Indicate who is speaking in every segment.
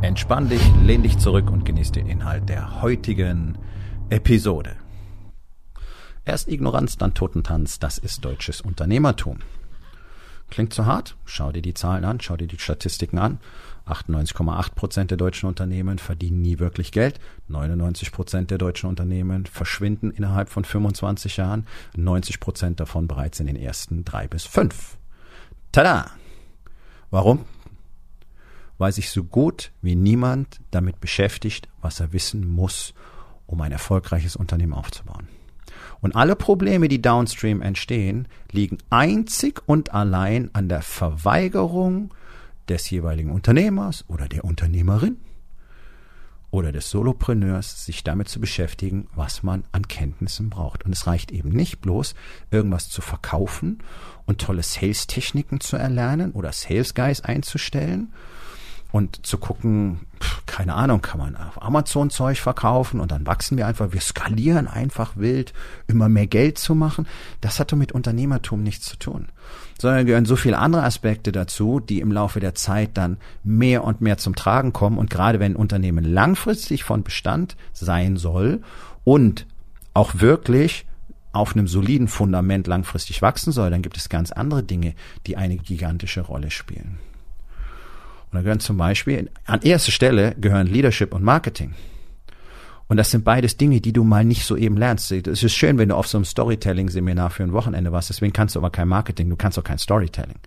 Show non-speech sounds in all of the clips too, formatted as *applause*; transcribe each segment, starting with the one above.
Speaker 1: Entspann dich, lehn dich zurück und genieß den Inhalt der heutigen Episode. Erst Ignoranz, dann Totentanz, das ist deutsches Unternehmertum. Klingt zu hart? Schau dir die Zahlen an, schau dir die Statistiken an. 98,8 Prozent der deutschen Unternehmen verdienen nie wirklich Geld. 99 Prozent der deutschen Unternehmen verschwinden innerhalb von 25 Jahren. 90 Prozent davon bereits in den ersten drei bis fünf. Tada! Warum? Weil sich so gut wie niemand damit beschäftigt, was er wissen muss, um ein erfolgreiches Unternehmen aufzubauen. Und alle Probleme, die downstream entstehen, liegen einzig und allein an der Verweigerung des jeweiligen Unternehmers oder der Unternehmerin oder des Solopreneurs, sich damit zu beschäftigen, was man an Kenntnissen braucht. Und es reicht eben nicht bloß, irgendwas zu verkaufen und tolle Sales-Techniken zu erlernen oder Sales Guys einzustellen und zu gucken, keine Ahnung, kann man auf Amazon Zeug verkaufen und dann wachsen wir einfach, wir skalieren einfach wild, immer mehr Geld zu machen. Das hat doch mit Unternehmertum nichts zu tun. Sondern gehören so viele andere Aspekte dazu, die im Laufe der Zeit dann mehr und mehr zum Tragen kommen. Und gerade wenn ein Unternehmen langfristig von Bestand sein soll und auch wirklich auf einem soliden Fundament langfristig wachsen soll, dann gibt es ganz andere Dinge, die eine gigantische Rolle spielen. Und da gehören zum Beispiel, an erster Stelle gehören Leadership und Marketing. Und das sind beides Dinge, die du mal nicht so eben lernst. Es ist schön, wenn du auf so einem Storytelling-Seminar für ein Wochenende warst. Deswegen kannst du aber kein Marketing, du kannst auch kein Storytelling.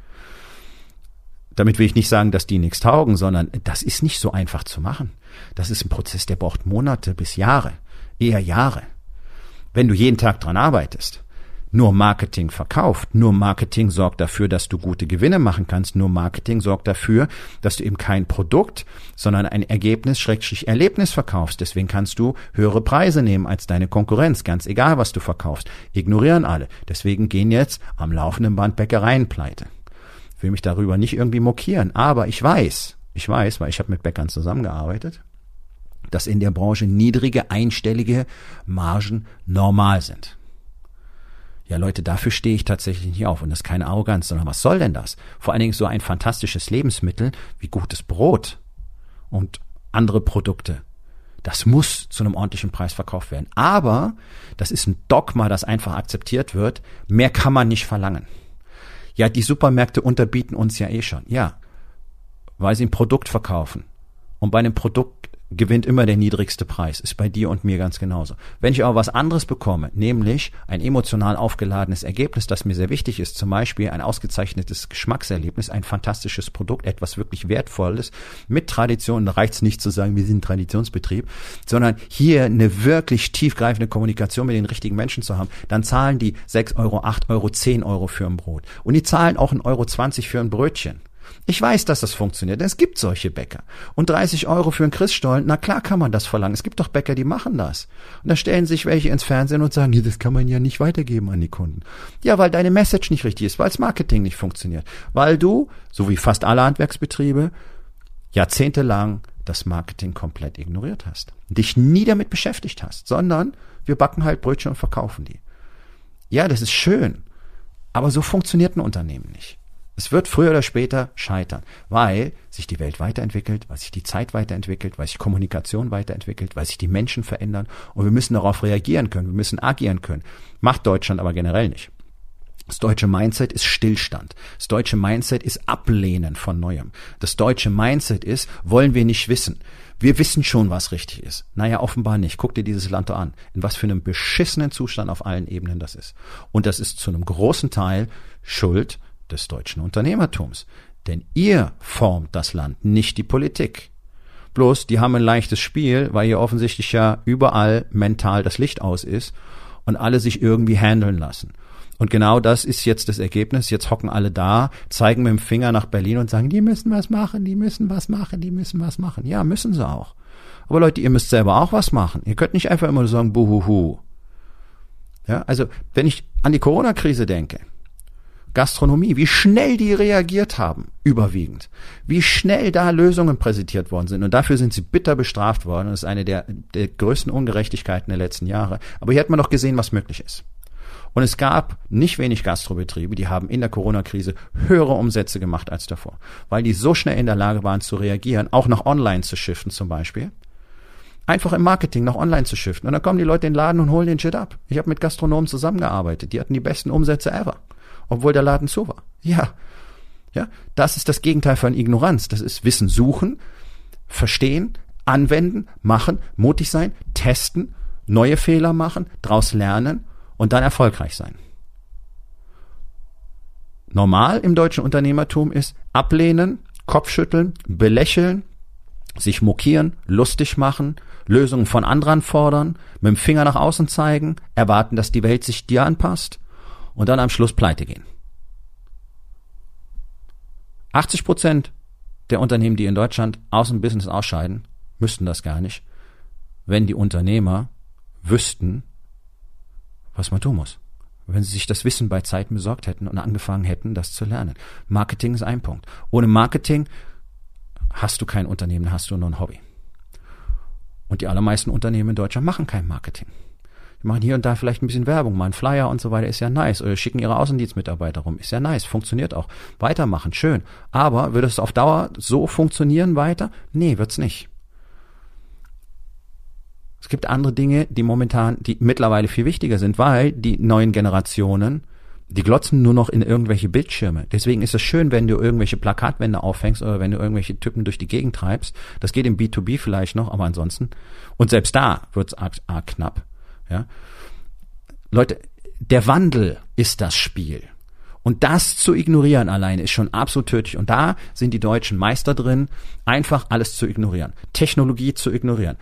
Speaker 1: Damit will ich nicht sagen, dass die nichts taugen, sondern das ist nicht so einfach zu machen. Das ist ein Prozess, der braucht Monate bis Jahre, eher Jahre. Wenn du jeden Tag dran arbeitest, nur Marketing verkauft. Nur Marketing sorgt dafür, dass du gute Gewinne machen kannst. Nur Marketing sorgt dafür, dass du eben kein Produkt, sondern ein Ergebnis, Schrägstrich Erlebnis verkaufst. Deswegen kannst du höhere Preise nehmen als deine Konkurrenz. Ganz egal, was du verkaufst. Ignorieren alle. Deswegen gehen jetzt am laufenden Band Bäckereien pleite. Ich will mich darüber nicht irgendwie mokieren. Aber ich weiß, ich weiß, weil ich habe mit Bäckern zusammengearbeitet, dass in der Branche niedrige einstellige Margen normal sind. Ja, Leute, dafür stehe ich tatsächlich nicht auf. Und das ist keine Arroganz, sondern was soll denn das? Vor allen Dingen so ein fantastisches Lebensmittel wie gutes Brot und andere Produkte. Das muss zu einem ordentlichen Preis verkauft werden. Aber das ist ein Dogma, das einfach akzeptiert wird. Mehr kann man nicht verlangen. Ja, die Supermärkte unterbieten uns ja eh schon. Ja, weil sie ein Produkt verkaufen. Und bei einem Produkt gewinnt immer der niedrigste Preis. Ist bei dir und mir ganz genauso. Wenn ich aber was anderes bekomme, nämlich ein emotional aufgeladenes Ergebnis, das mir sehr wichtig ist, zum Beispiel ein ausgezeichnetes Geschmackserlebnis, ein fantastisches Produkt, etwas wirklich Wertvolles mit Tradition, da reicht es nicht zu sagen, wir sind ein Traditionsbetrieb, sondern hier eine wirklich tiefgreifende Kommunikation mit den richtigen Menschen zu haben, dann zahlen die 6 Euro, 8 Euro, 10 Euro für ein Brot. Und die zahlen auch 1,20 Euro für ein Brötchen. Ich weiß, dass das funktioniert, es gibt solche Bäcker. Und 30 Euro für einen Christstollen, na klar kann man das verlangen. Es gibt doch Bäcker, die machen das. Und da stellen sich welche ins Fernsehen und sagen, das kann man ja nicht weitergeben an die Kunden. Ja, weil deine Message nicht richtig ist, weil das Marketing nicht funktioniert. Weil du, so wie fast alle Handwerksbetriebe, jahrzehntelang das Marketing komplett ignoriert hast. Dich nie damit beschäftigt hast, sondern wir backen halt Brötchen und verkaufen die. Ja, das ist schön. Aber so funktioniert ein Unternehmen nicht. Es wird früher oder später scheitern, weil sich die Welt weiterentwickelt, weil sich die Zeit weiterentwickelt, weil sich Kommunikation weiterentwickelt, weil sich die Menschen verändern und wir müssen darauf reagieren können, wir müssen agieren können. Macht Deutschland aber generell nicht. Das deutsche Mindset ist Stillstand. Das deutsche Mindset ist Ablehnen von Neuem. Das deutsche Mindset ist, wollen wir nicht wissen. Wir wissen schon, was richtig ist. Naja, offenbar nicht. Guck dir dieses Land an. In was für einem beschissenen Zustand auf allen Ebenen das ist. Und das ist zu einem großen Teil Schuld des deutschen Unternehmertums. Denn ihr formt das Land, nicht die Politik. Bloß, die haben ein leichtes Spiel, weil hier offensichtlich ja überall mental das Licht aus ist und alle sich irgendwie handeln lassen. Und genau das ist jetzt das Ergebnis. Jetzt hocken alle da, zeigen mit dem Finger nach Berlin und sagen, die müssen was machen, die müssen was machen, die müssen was machen. Ja, müssen sie auch. Aber Leute, ihr müsst selber auch was machen. Ihr könnt nicht einfach immer nur sagen, buhuhu. Ja, also, wenn ich an die Corona-Krise denke, Gastronomie, wie schnell die reagiert haben, überwiegend. Wie schnell da Lösungen präsentiert worden sind. Und dafür sind sie bitter bestraft worden. Das ist eine der, der größten Ungerechtigkeiten der letzten Jahre. Aber hier hat man doch gesehen, was möglich ist. Und es gab nicht wenig Gastrobetriebe, die haben in der Corona-Krise höhere Umsätze gemacht als davor, weil die so schnell in der Lage waren zu reagieren, auch nach online zu shiften zum Beispiel. Einfach im Marketing nach online zu shiften. Und dann kommen die Leute in den Laden und holen den Shit ab. Ich habe mit Gastronomen zusammengearbeitet. Die hatten die besten Umsätze ever, obwohl der Laden zu war. Ja, ja, das ist das Gegenteil von Ignoranz. Das ist Wissen suchen, verstehen, anwenden, machen, mutig sein, testen, neue Fehler machen, daraus lernen und dann erfolgreich sein. Normal im deutschen Unternehmertum ist ablehnen, Kopfschütteln, belächeln, sich mokieren, lustig machen, Lösungen von anderen fordern, mit dem Finger nach außen zeigen, erwarten, dass die Welt sich dir anpasst und dann am Schluss pleite gehen. 80 Prozent der Unternehmen, die in Deutschland aus dem Business ausscheiden, müssten das gar nicht, wenn die Unternehmer wüssten, was man tun muss. Wenn sie sich das Wissen bei Zeiten besorgt hätten und angefangen hätten, das zu lernen. Marketing ist ein Punkt. Ohne Marketing hast du kein Unternehmen, hast du nur ein Hobby. Und die allermeisten Unternehmen in Deutschland machen kein Marketing. Die machen hier und da vielleicht ein bisschen Werbung, mal einen Flyer und so weiter, ist ja nice. Oder schicken ihre Außendienstmitarbeiter rum, ist ja nice, funktioniert auch. Weitermachen, schön. Aber wird es auf Dauer so funktionieren weiter? Nee, wird's nicht. Es gibt andere Dinge, die momentan, die mittlerweile viel wichtiger sind, weil die neuen Generationen, die glotzen nur noch in irgendwelche Bildschirme. Deswegen ist es schön, wenn du irgendwelche Plakatwände aufhängst oder wenn du irgendwelche Typen durch die Gegend treibst. Das geht im B2B vielleicht noch, aber ansonsten. Und selbst da wird's arg, arg knapp. Ja. Leute, der Wandel ist das Spiel. Und das zu ignorieren alleine ist schon absolut tödlich. Und da sind die Deutschen Meister drin, einfach alles zu ignorieren. Technologie zu ignorieren.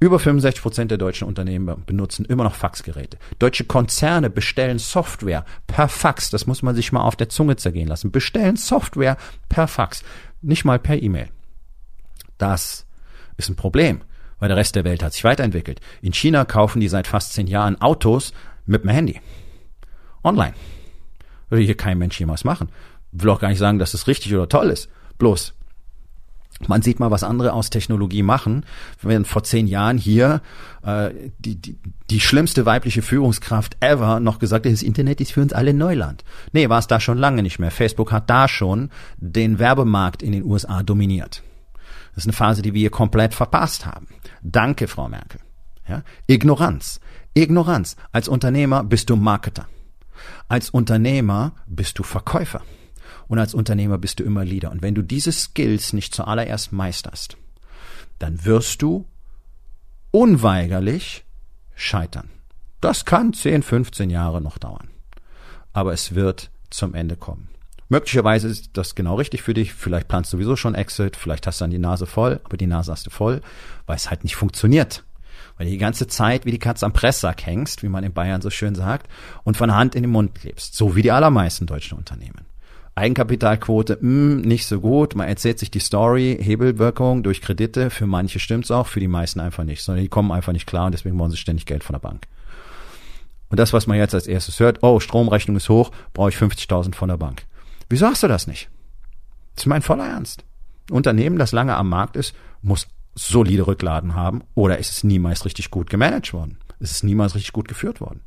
Speaker 1: Über 65 Prozent der deutschen Unternehmen benutzen immer noch Faxgeräte. Deutsche Konzerne bestellen Software per Fax. Das muss man sich mal auf der Zunge zergehen lassen. Bestellen Software per Fax. Nicht mal per E-Mail. Das ist ein Problem, weil der Rest der Welt hat sich weiterentwickelt. In China kaufen die seit fast zehn Jahren Autos mit dem Handy. Online. Würde hier kein Mensch jemals machen. Will auch gar nicht sagen, dass es richtig oder toll ist. Bloß, man sieht mal, was andere aus Technologie machen. Wenn vor zehn Jahren hier äh, die, die, die schlimmste weibliche Führungskraft ever noch gesagt hat, das Internet ist für uns alle Neuland. Nee, war es da schon lange nicht mehr. Facebook hat da schon den Werbemarkt in den USA dominiert. Das ist eine Phase, die wir hier komplett verpasst haben. Danke, Frau Merkel. Ja? Ignoranz. Ignoranz. Als Unternehmer bist du Marketer. Als Unternehmer bist du Verkäufer. Und als Unternehmer bist du immer Leader. Und wenn du diese Skills nicht zuallererst meisterst, dann wirst du unweigerlich scheitern. Das kann 10, 15 Jahre noch dauern. Aber es wird zum Ende kommen. Möglicherweise ist das genau richtig für dich. Vielleicht planst du sowieso schon Exit. Vielleicht hast du dann die Nase voll. Aber die Nase hast du voll, weil es halt nicht funktioniert. Weil du die ganze Zeit wie die Katze am Presssack hängst, wie man in Bayern so schön sagt, und von Hand in den Mund lebst. So wie die allermeisten deutschen Unternehmen. Eigenkapitalquote, mh, hm, nicht so gut. Man erzählt sich die Story, Hebelwirkung durch Kredite. Für manche stimmt's auch, für die meisten einfach nicht, sondern die kommen einfach nicht klar und deswegen wollen sie ständig Geld von der Bank. Und das, was man jetzt als erstes hört, oh, Stromrechnung ist hoch, brauche ich 50.000 von der Bank. Wieso hast du das nicht? Das ist mein voller Ernst. Unternehmen, das lange am Markt ist, muss solide Rückladen haben oder ist es niemals richtig gut gemanagt worden? Ist es niemals richtig gut geführt worden?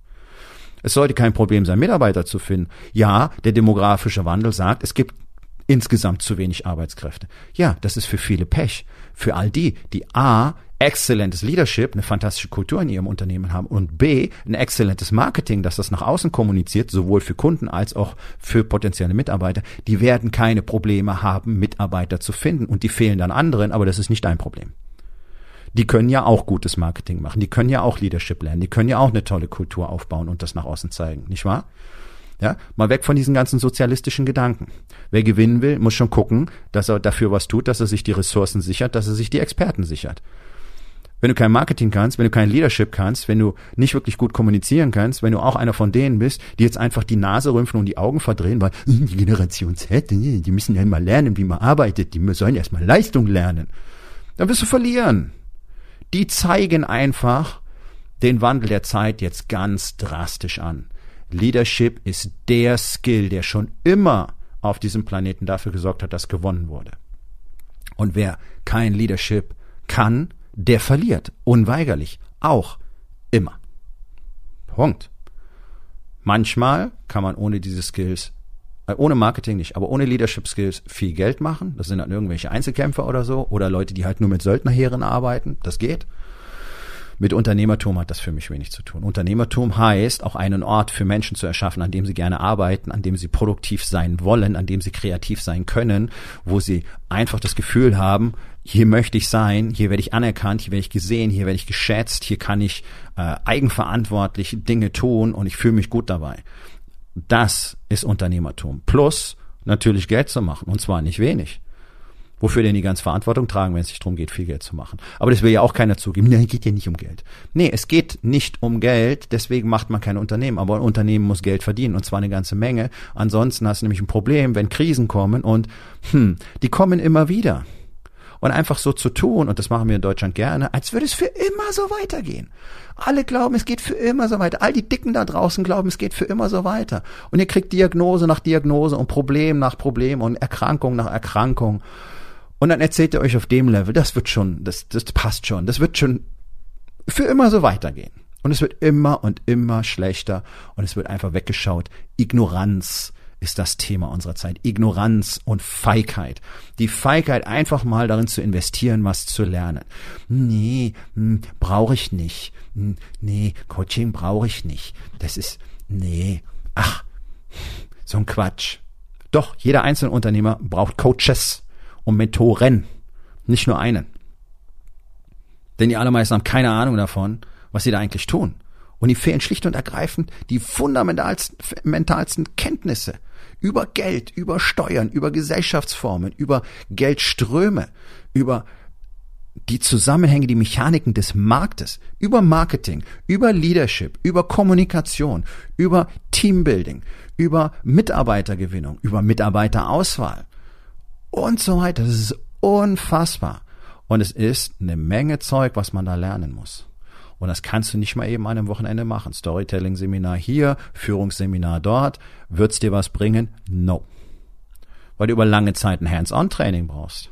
Speaker 1: Es sollte kein Problem sein, Mitarbeiter zu finden. Ja, der demografische Wandel sagt, es gibt insgesamt zu wenig Arbeitskräfte. Ja, das ist für viele Pech. Für all die, die A, exzellentes Leadership, eine fantastische Kultur in ihrem Unternehmen haben und B, ein exzellentes Marketing, das das nach außen kommuniziert, sowohl für Kunden als auch für potenzielle Mitarbeiter, die werden keine Probleme haben, Mitarbeiter zu finden und die fehlen dann anderen, aber das ist nicht dein Problem die können ja auch gutes Marketing machen, die können ja auch Leadership lernen, die können ja auch eine tolle Kultur aufbauen und das nach außen zeigen, nicht wahr? Ja, mal weg von diesen ganzen sozialistischen Gedanken. Wer gewinnen will, muss schon gucken, dass er dafür was tut, dass er sich die Ressourcen sichert, dass er sich die Experten sichert. wenn du kein Marketing kannst, wenn du kein Leadership kannst, wenn du nicht wirklich gut kommunizieren kannst, wenn du auch einer von denen bist, die jetzt einfach die Nase rümpfen und die Augen verdrehen, weil hm, die Generation Z, die müssen ja mal lernen, wie man arbeitet, die sollen erstmal Leistung lernen, dann wirst du verlieren. Die zeigen einfach den Wandel der Zeit jetzt ganz drastisch an. Leadership ist der Skill, der schon immer auf diesem Planeten dafür gesorgt hat, dass gewonnen wurde. Und wer kein Leadership kann, der verliert. Unweigerlich. Auch. Immer. Punkt. Manchmal kann man ohne diese Skills, äh, ohne Marketing nicht, aber ohne Leadership Skills viel Geld machen. Das sind dann irgendwelche Einzelkämpfer oder so oder Leute, die halt nur mit Söldnerheeren arbeiten. Das geht. Mit Unternehmertum hat das für mich wenig zu tun. Unternehmertum heißt, auch einen Ort für Menschen zu erschaffen, an dem sie gerne arbeiten, an dem sie produktiv sein wollen, an dem sie kreativ sein können, wo sie einfach das Gefühl haben, hier möchte ich sein, hier werde ich anerkannt, hier werde ich gesehen, hier werde ich geschätzt, hier kann ich äh, eigenverantwortlich Dinge tun und ich fühle mich gut dabei. Das ist Unternehmertum. Plus natürlich Geld zu machen und zwar nicht wenig. Wofür denn die ganze Verantwortung tragen, wenn es sich darum geht, viel Geld zu machen? Aber das will ja auch keiner zugeben. *laughs* Nein, geht ja nicht um Geld. Nee, es geht nicht um Geld, deswegen macht man kein Unternehmen. Aber ein Unternehmen muss Geld verdienen und zwar eine ganze Menge. Ansonsten hast du nämlich ein Problem, wenn Krisen kommen und hm, die kommen immer wieder. Und einfach so zu tun, und das machen wir in Deutschland gerne, als würde es für immer so weitergehen. Alle glauben, es geht für immer so weiter. All die Dicken da draußen glauben, es geht für immer so weiter. Und ihr kriegt Diagnose nach Diagnose und Problem nach Problem und Erkrankung nach Erkrankung. Und dann erzählt ihr euch auf dem Level, das wird schon, das, das passt schon, das wird schon für immer so weitergehen. Und es wird immer und immer schlechter und es wird einfach weggeschaut. Ignoranz ist das Thema unserer Zeit. Ignoranz und Feigheit. Die Feigheit, einfach mal darin zu investieren, was zu lernen. Nee, hm, brauche ich nicht. Hm, nee, Coaching brauche ich nicht. Das ist, nee, ach, so ein Quatsch. Doch, jeder einzelne Unternehmer braucht Coaches und Mentoren, nicht nur einen. Denn die allermeisten haben keine Ahnung davon, was sie da eigentlich tun. Und ihnen fehlen schlicht und ergreifend die fundamentalsten Kenntnisse über Geld, über Steuern, über Gesellschaftsformen, über Geldströme, über die Zusammenhänge, die Mechaniken des Marktes, über Marketing, über Leadership, über Kommunikation, über Teambuilding, über Mitarbeitergewinnung, über Mitarbeiterauswahl, und so weiter. Das ist unfassbar. Und es ist eine Menge Zeug, was man da lernen muss. Und das kannst du nicht mal eben an einem Wochenende machen. Storytelling-Seminar hier, Führungsseminar dort. Wird's dir was bringen? No. Weil du über lange Zeit ein Hands-on-Training brauchst.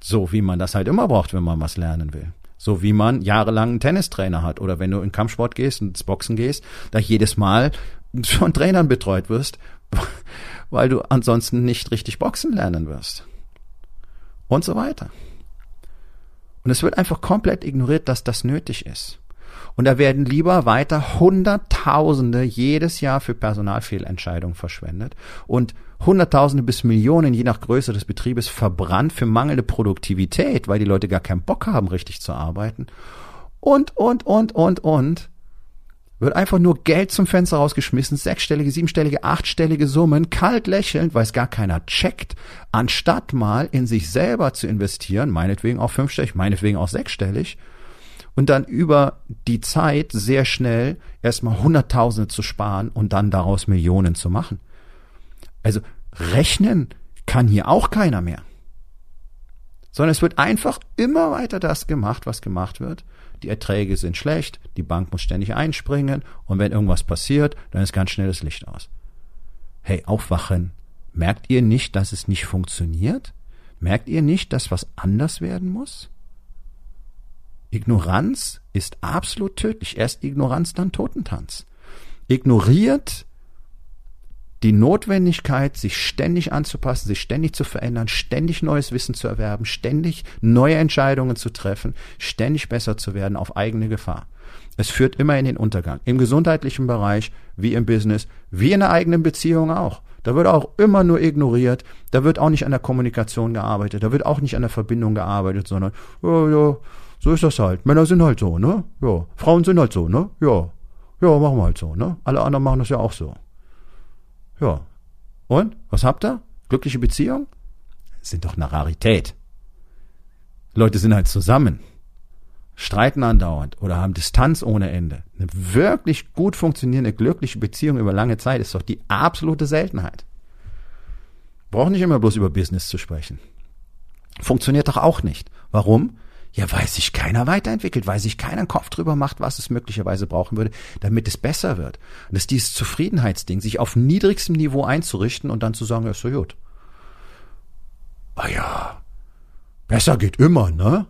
Speaker 1: So wie man das halt immer braucht, wenn man was lernen will. So wie man jahrelang einen Tennistrainer hat oder wenn du in Kampfsport gehst und ins Boxen gehst, da jedes Mal *laughs* von Trainern betreut wirst, weil du ansonsten nicht richtig Boxen lernen wirst. Und so weiter. Und es wird einfach komplett ignoriert, dass das nötig ist. Und da werden lieber weiter Hunderttausende jedes Jahr für Personalfehlentscheidungen verschwendet und Hunderttausende bis Millionen, je nach Größe des Betriebes, verbrannt für mangelnde Produktivität, weil die Leute gar keinen Bock haben, richtig zu arbeiten. Und, und, und, und, und wird einfach nur Geld zum Fenster rausgeschmissen, sechsstellige, siebenstellige, achtstellige Summen, kalt lächelnd, weil es gar keiner checkt, anstatt mal in sich selber zu investieren, meinetwegen auch fünfstellig, meinetwegen auch sechsstellig, und dann über die Zeit sehr schnell erstmal Hunderttausende zu sparen und dann daraus Millionen zu machen. Also rechnen kann hier auch keiner mehr. Sondern es wird einfach immer weiter das gemacht, was gemacht wird die Erträge sind schlecht, die Bank muss ständig einspringen und wenn irgendwas passiert, dann ist ganz schnell das Licht aus. Hey, aufwachen. Merkt ihr nicht, dass es nicht funktioniert? Merkt ihr nicht, dass was anders werden muss? Ignoranz ist absolut tödlich. Erst Ignoranz, dann Totentanz. Ignoriert die Notwendigkeit, sich ständig anzupassen, sich ständig zu verändern, ständig neues Wissen zu erwerben, ständig neue Entscheidungen zu treffen, ständig besser zu werden auf eigene Gefahr. Es führt immer in den Untergang. Im gesundheitlichen Bereich, wie im Business, wie in der eigenen Beziehung auch. Da wird auch immer nur ignoriert. Da wird auch nicht an der Kommunikation gearbeitet. Da wird auch nicht an der Verbindung gearbeitet, sondern, ja, ja, so ist das halt. Männer sind halt so, ne? Ja. Frauen sind halt so, ne? Ja. Ja, machen wir halt so, ne? Alle anderen machen das ja auch so. Ja. Und? Was habt ihr? Glückliche Beziehung? Sind doch eine Rarität. Leute sind halt zusammen. streiten andauernd oder haben Distanz ohne Ende. Eine wirklich gut funktionierende, glückliche Beziehung über lange Zeit ist doch die absolute Seltenheit. Braucht nicht immer bloß über Business zu sprechen. Funktioniert doch auch nicht. Warum? Ja, weil sich keiner weiterentwickelt, weil sich keiner einen Kopf drüber macht, was es möglicherweise brauchen würde, damit es besser wird. Und das ist dieses Zufriedenheitsding, sich auf niedrigstem Niveau einzurichten und dann zu sagen, ja, so gut. Ah ja, besser geht immer, ne?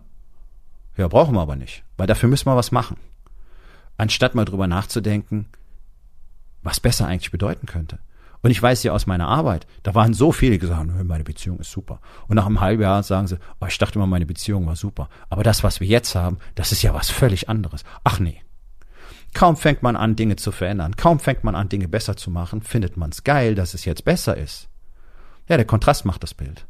Speaker 1: Ja, brauchen wir aber nicht, weil dafür müssen wir was machen. Anstatt mal drüber nachzudenken, was besser eigentlich bedeuten könnte. Und ich weiß ja aus meiner Arbeit, da waren so viele, die gesagt haben, meine Beziehung ist super. Und nach einem halben Jahr sagen sie, oh, ich dachte immer, meine Beziehung war super. Aber das, was wir jetzt haben, das ist ja was völlig anderes. Ach nee. Kaum fängt man an, Dinge zu verändern, kaum fängt man an, Dinge besser zu machen, findet man es geil, dass es jetzt besser ist. Ja, der Kontrast macht das Bild.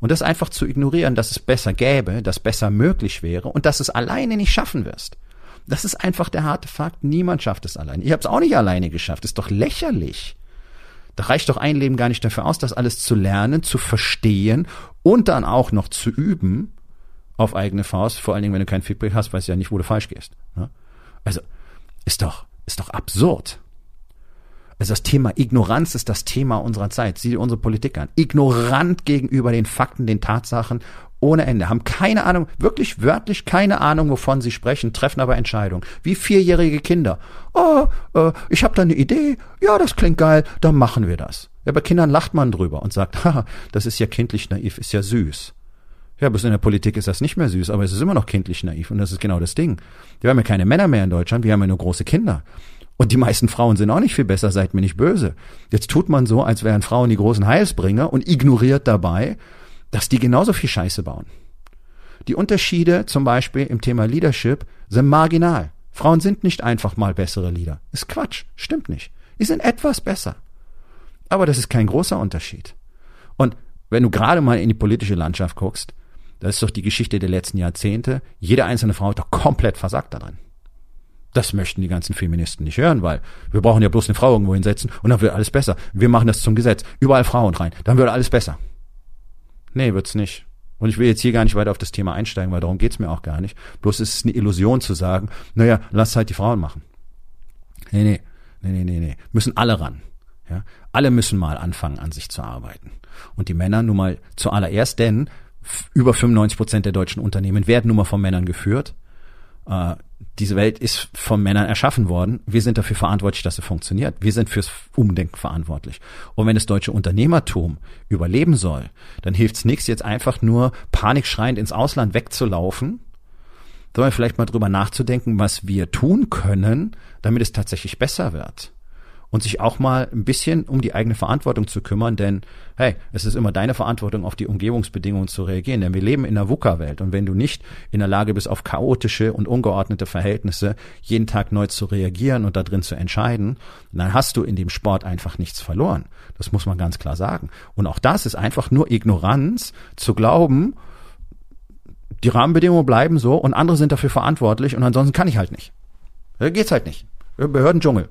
Speaker 1: Und das einfach zu ignorieren, dass es besser gäbe, dass besser möglich wäre und dass es alleine nicht schaffen wirst. Das ist einfach der harte Fakt. Niemand schafft es alleine. Ich habe es auch nicht alleine geschafft. Ist doch lächerlich. Da reicht doch ein Leben gar nicht dafür aus, das alles zu lernen, zu verstehen und dann auch noch zu üben auf eigene Faust. Vor allen Dingen, wenn du kein Feedback hast, weißt du ja nicht, wo du falsch gehst. Ne? Also ist doch ist doch absurd. Also das Thema Ignoranz ist das Thema unserer Zeit. Sieh dir unsere Politik an. Ignorant gegenüber den Fakten, den Tatsachen ohne Ende, haben keine Ahnung, wirklich wörtlich keine Ahnung, wovon sie sprechen, treffen aber Entscheidungen. Wie vierjährige Kinder. Oh, äh, ich habe da eine Idee, ja, das klingt geil, dann machen wir das. Ja, bei Kindern lacht man drüber und sagt, *laughs* haha, das ist ja kindlich naiv, ist ja süß. Ja, bis in der Politik ist das nicht mehr süß, aber es ist immer noch kindlich naiv und das ist genau das Ding. Wir haben ja keine Männer mehr in Deutschland, wir haben ja nur große Kinder. Und die meisten Frauen sind auch nicht viel besser, seid mir nicht böse. Jetzt tut man so, als wären Frauen die großen Heilsbringer und ignoriert dabei, dass die genauso viel Scheiße bauen. Die Unterschiede zum Beispiel im Thema Leadership sind marginal. Frauen sind nicht einfach mal bessere Leader. Ist Quatsch, stimmt nicht. Die sind etwas besser. Aber das ist kein großer Unterschied. Und wenn du gerade mal in die politische Landschaft guckst, das ist doch die Geschichte der letzten Jahrzehnte, jede einzelne Frau hat doch komplett versagt darin. Das möchten die ganzen Feministen nicht hören, weil wir brauchen ja bloß eine Frau irgendwo hinsetzen und dann wird alles besser. Wir machen das zum Gesetz. Überall Frauen rein. Dann wird alles besser. Nee, wird's nicht. Und ich will jetzt hier gar nicht weiter auf das Thema einsteigen, weil darum geht's mir auch gar nicht. Bloß ist es eine Illusion zu sagen, naja, lass halt die Frauen machen. Nee, nee, nee, nee, nee, nee. Müssen alle ran. Ja? Alle müssen mal anfangen, an sich zu arbeiten. Und die Männer nun mal zuallererst, denn über 95 Prozent der deutschen Unternehmen werden nun mal von Männern geführt. Äh, diese Welt ist von Männern erschaffen worden. Wir sind dafür verantwortlich, dass sie funktioniert. Wir sind fürs Umdenken verantwortlich. Und wenn das deutsche Unternehmertum überleben soll, dann hilft es nichts, jetzt einfach nur panikschreiend ins Ausland wegzulaufen, sondern vielleicht mal drüber nachzudenken, was wir tun können, damit es tatsächlich besser wird und sich auch mal ein bisschen um die eigene Verantwortung zu kümmern, denn hey, es ist immer deine Verantwortung, auf die Umgebungsbedingungen zu reagieren, denn wir leben in einer VUCA-Welt und wenn du nicht in der Lage bist, auf chaotische und ungeordnete Verhältnisse jeden Tag neu zu reagieren und da drin zu entscheiden, dann hast du in dem Sport einfach nichts verloren. Das muss man ganz klar sagen. Und auch das ist einfach nur Ignoranz, zu glauben, die Rahmenbedingungen bleiben so und andere sind dafür verantwortlich und ansonsten kann ich halt nicht. Da geht's halt nicht. Behördendschungel.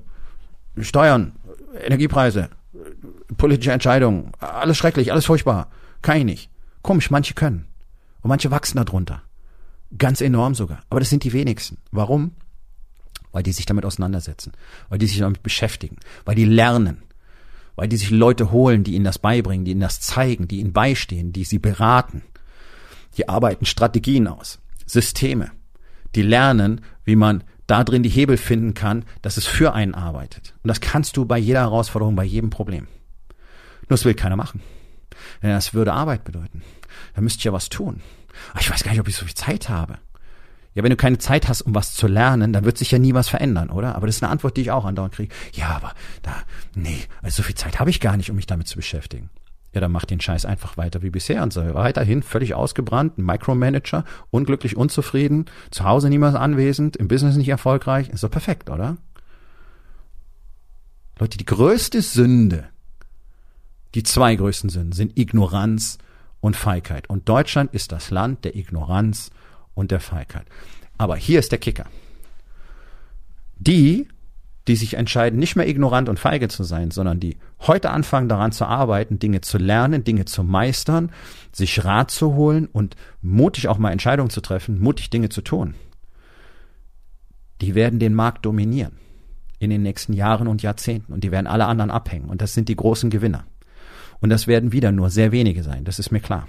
Speaker 1: Steuern, Energiepreise, politische Entscheidungen, alles schrecklich, alles furchtbar. Kann ich nicht. Komisch, manche können. Und manche wachsen darunter. Ganz enorm sogar. Aber das sind die wenigsten. Warum? Weil die sich damit auseinandersetzen. Weil die sich damit beschäftigen. Weil die lernen. Weil die sich Leute holen, die ihnen das beibringen, die ihnen das zeigen, die ihnen beistehen, die sie beraten. Die arbeiten Strategien aus. Systeme. Die lernen, wie man da drin die Hebel finden kann, dass es für einen arbeitet. Und das kannst du bei jeder Herausforderung, bei jedem Problem. Nur das will keiner machen. Denn das würde Arbeit bedeuten. Da müsste ich ja was tun. Aber ich weiß gar nicht, ob ich so viel Zeit habe. Ja, wenn du keine Zeit hast, um was zu lernen, dann wird sich ja nie was verändern, oder? Aber das ist eine Antwort, die ich auch andauernd kriege. Ja, aber da, nee, also so viel Zeit habe ich gar nicht, um mich damit zu beschäftigen ja, dann macht den Scheiß einfach weiter wie bisher und so weiterhin völlig ausgebrannt, ein Micromanager, unglücklich, unzufrieden, zu Hause niemals anwesend, im Business nicht erfolgreich, ist doch perfekt, oder? Leute, die größte Sünde, die zwei größten Sünden sind Ignoranz und Feigheit. Und Deutschland ist das Land der Ignoranz und der Feigheit. Aber hier ist der Kicker. Die, die sich entscheiden, nicht mehr ignorant und feige zu sein, sondern die heute anfangen daran zu arbeiten, Dinge zu lernen, Dinge zu meistern, sich Rat zu holen und mutig auch mal Entscheidungen zu treffen, mutig Dinge zu tun. die werden den Markt dominieren in den nächsten Jahren und Jahrzehnten und die werden alle anderen abhängen und das sind die großen Gewinner. Und das werden wieder nur sehr wenige sein, das ist mir klar.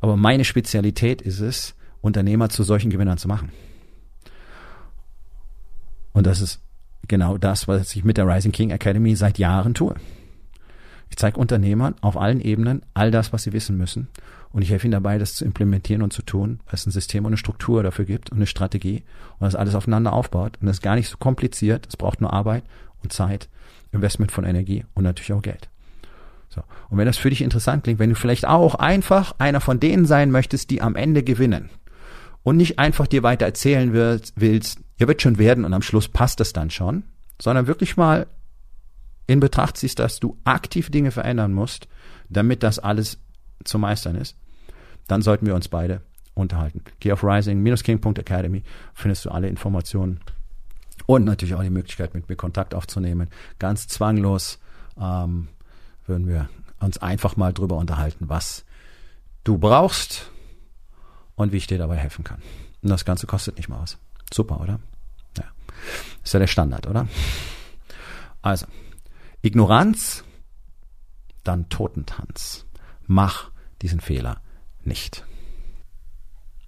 Speaker 1: Aber meine Spezialität ist es, Unternehmer zu solchen Gewinnern zu machen. Und das ist genau das, was ich mit der Rising King Academy seit Jahren tue. Ich zeige Unternehmern auf allen Ebenen all das, was sie wissen müssen. Und ich helfe ihnen dabei, das zu implementieren und zu tun, weil es ein System und eine Struktur dafür gibt und eine Strategie und das alles aufeinander aufbaut. Und das ist gar nicht so kompliziert. Es braucht nur Arbeit und Zeit, Investment von Energie und natürlich auch Geld. So. Und wenn das für dich interessant klingt, wenn du vielleicht auch einfach einer von denen sein möchtest, die am Ende gewinnen und nicht einfach dir weiter erzählen willst, ihr wird schon werden und am Schluss passt es dann schon, sondern wirklich mal in Betracht ziehst, dass du aktiv Dinge verändern musst, damit das alles zu meistern ist, dann sollten wir uns beide unterhalten. Geh auf rising-king.academy, findest du alle Informationen und natürlich auch die Möglichkeit, mit mir Kontakt aufzunehmen. Ganz zwanglos ähm, würden wir uns einfach mal drüber unterhalten, was du brauchst und wie ich dir dabei helfen kann. Und das Ganze kostet nicht mal was. Super, oder? Ja. Ist ja der Standard, oder? Also, Ignoranz, dann Totentanz. Mach diesen Fehler nicht.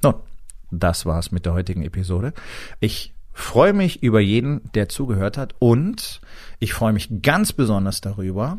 Speaker 1: Nun, das war's mit der heutigen Episode. Ich freue mich über jeden, der zugehört hat und ich freue mich ganz besonders darüber,